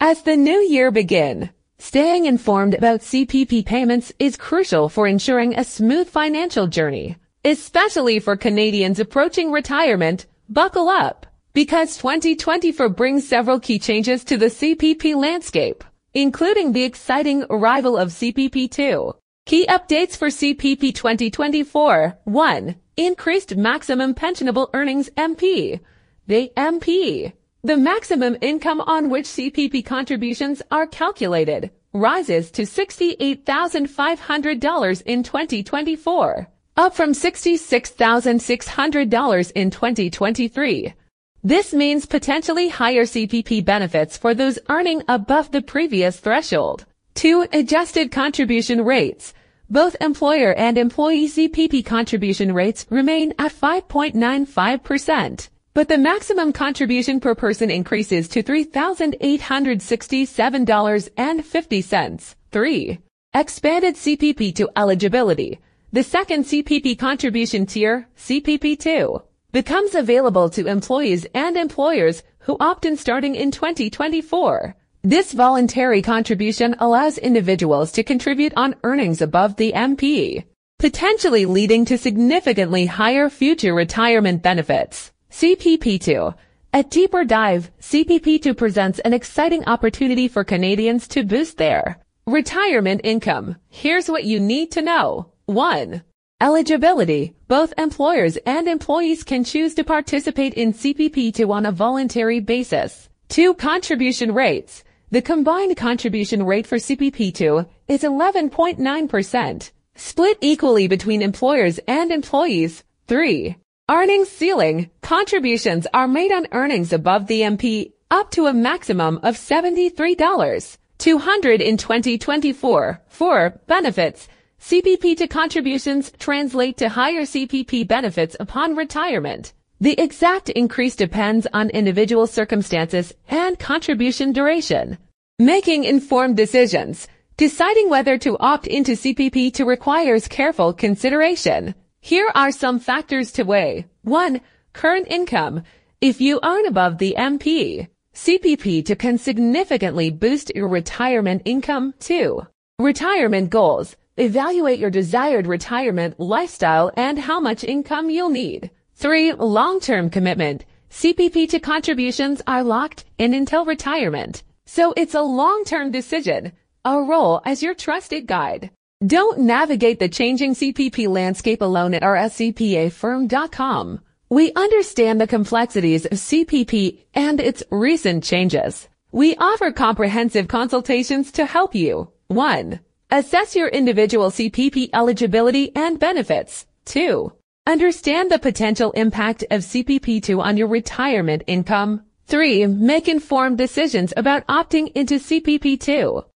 As the new year begin, staying informed about CPP payments is crucial for ensuring a smooth financial journey, especially for Canadians approaching retirement. Buckle up because 2024 brings several key changes to the CPP landscape, including the exciting arrival of CPP2. Key updates for CPP 2024. 1. Increased maximum pensionable earnings MPE. The MPE the maximum income on which CPP contributions are calculated rises to $68,500 in 2024, up from $66,600 in 2023. This means potentially higher CPP benefits for those earning above the previous threshold. Two adjusted contribution rates. Both employer and employee CPP contribution rates remain at 5.95% but the maximum contribution per person increases to $3,867.50. 3. Expanded CPP2 eligibility. The second CPP contribution tier, CPP2, becomes available to employees and employers who opt in starting in 2024. This voluntary contribution allows individuals to contribute on earnings above the MPE, potentially leading to significantly higher future retirement benefits. CPP2. A deeper dive, CPP2 presents an exciting opportunity for Canadians to boost their retirement income. Here's what you need to know. 1. Eligibility. Both employers and employees can choose to participate in CPP2 on a voluntary basis. 2. Contribution rates. The combined contribution rate for CPP2 is 11.9%, split equally between employers and employees. 3. Earnings ceiling. Contributions are made on earnings above the MPE up to a maximum of $73. 200 in 2024. For benefits. CPP2 contributions translate to higher CPP benefits upon retirement. The exact increase depends on individual circumstances and contribution duration. Making informed decisions. Deciding whether to opt into CPP2 requires careful consideration. Here are some factors to weigh. 1. Current income. If you earn above the MPE, CPP can significantly boost your retirement income. 2. Retirement goals. Evaluate your desired retirement lifestyle and how much income you'll need. 3. Long-term commitment. CPP2 contributions are locked in until retirement. So it's a long-term decision. A role as your trusted guide. Don't navigate the changing CPP landscape alone at rscpafirm.com. We understand the complexities of CPP and its recent changes. We offer comprehensive consultations to help you. 1. Assess your individual CPP eligibility and benefits. 2. Understand the potential impact of CPP2 on your retirement income. 3. Make informed decisions about opting into CPP2.